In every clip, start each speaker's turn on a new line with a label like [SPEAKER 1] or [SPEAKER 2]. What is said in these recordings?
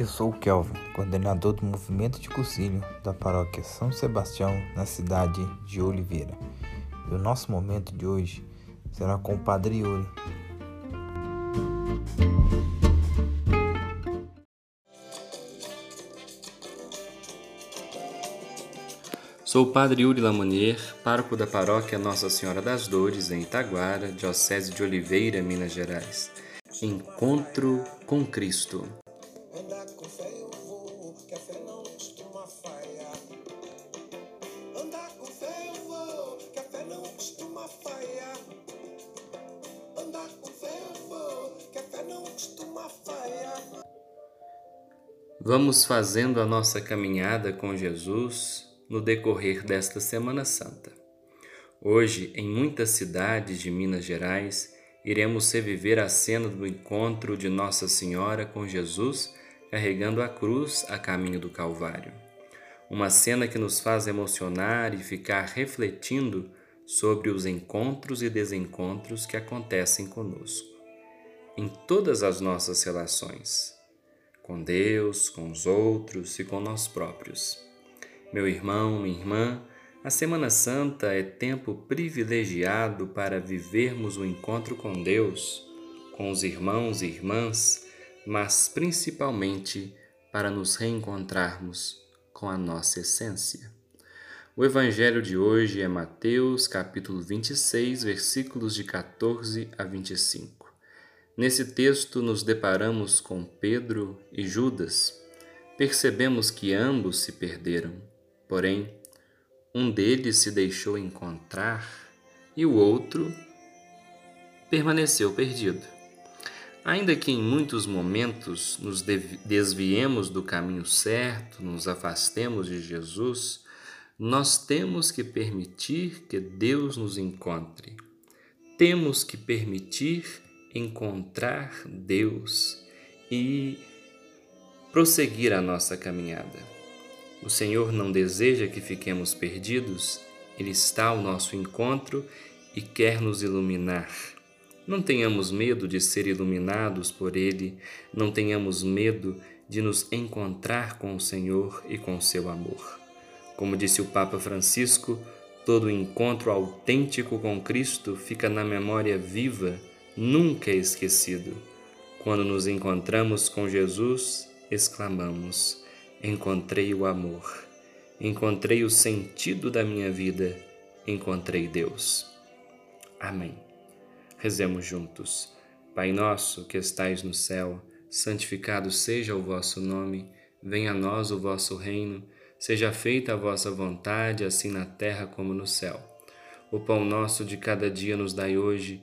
[SPEAKER 1] Eu sou o Kelvin, coordenador do movimento de cursilho da paróquia São Sebastião, na cidade de Oliveira. E o nosso momento de hoje será com o Padre Yuri.
[SPEAKER 2] Sou o Padre Yuri Lamonier, pároco da paróquia Nossa Senhora das Dores, em Itaguara, Diocese de Oliveira, Minas Gerais. Encontro com Cristo. Vamos fazendo a nossa caminhada com Jesus no decorrer desta Semana Santa. Hoje, em muitas cidades de Minas Gerais, iremos reviver a cena do encontro de Nossa Senhora com Jesus carregando a cruz a caminho do Calvário. Uma cena que nos faz emocionar e ficar refletindo sobre os encontros e desencontros que acontecem conosco, em todas as nossas relações, com Deus, com os outros e com nós próprios. Meu irmão, minha irmã, a Semana Santa é tempo privilegiado para vivermos o encontro com Deus, com os irmãos e irmãs mas principalmente para nos reencontrarmos com a nossa essência. O evangelho de hoje é Mateus, capítulo 26, versículos de 14 a 25. Nesse texto nos deparamos com Pedro e Judas. Percebemos que ambos se perderam, porém, um deles se deixou encontrar e o outro permaneceu perdido. Ainda que em muitos momentos nos desviemos do caminho certo, nos afastemos de Jesus, nós temos que permitir que Deus nos encontre. Temos que permitir encontrar Deus e prosseguir a nossa caminhada. O Senhor não deseja que fiquemos perdidos, Ele está ao nosso encontro e quer nos iluminar não tenhamos medo de ser iluminados por Ele, não tenhamos medo de nos encontrar com o Senhor e com seu amor. Como disse o Papa Francisco, todo encontro autêntico com Cristo fica na memória viva, nunca esquecido. Quando nos encontramos com Jesus, exclamamos: Encontrei o amor, encontrei o sentido da minha vida, encontrei Deus. Amém. Rezemos juntos. Pai nosso que estais no céu, santificado seja o vosso nome, venha a nós o vosso reino, seja feita a vossa vontade, assim na terra como no céu. O pão nosso de cada dia nos dai hoje,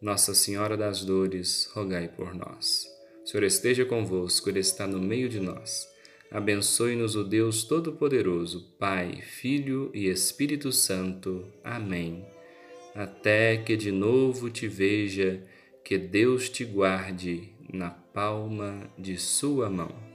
[SPEAKER 2] Nossa Senhora das Dores, rogai por nós. O Senhor esteja convosco, Ele está no meio de nós. Abençoe-nos o Deus Todo-Poderoso, Pai, Filho e Espírito Santo. Amém. Até que de novo te veja que Deus te guarde na palma de Sua mão.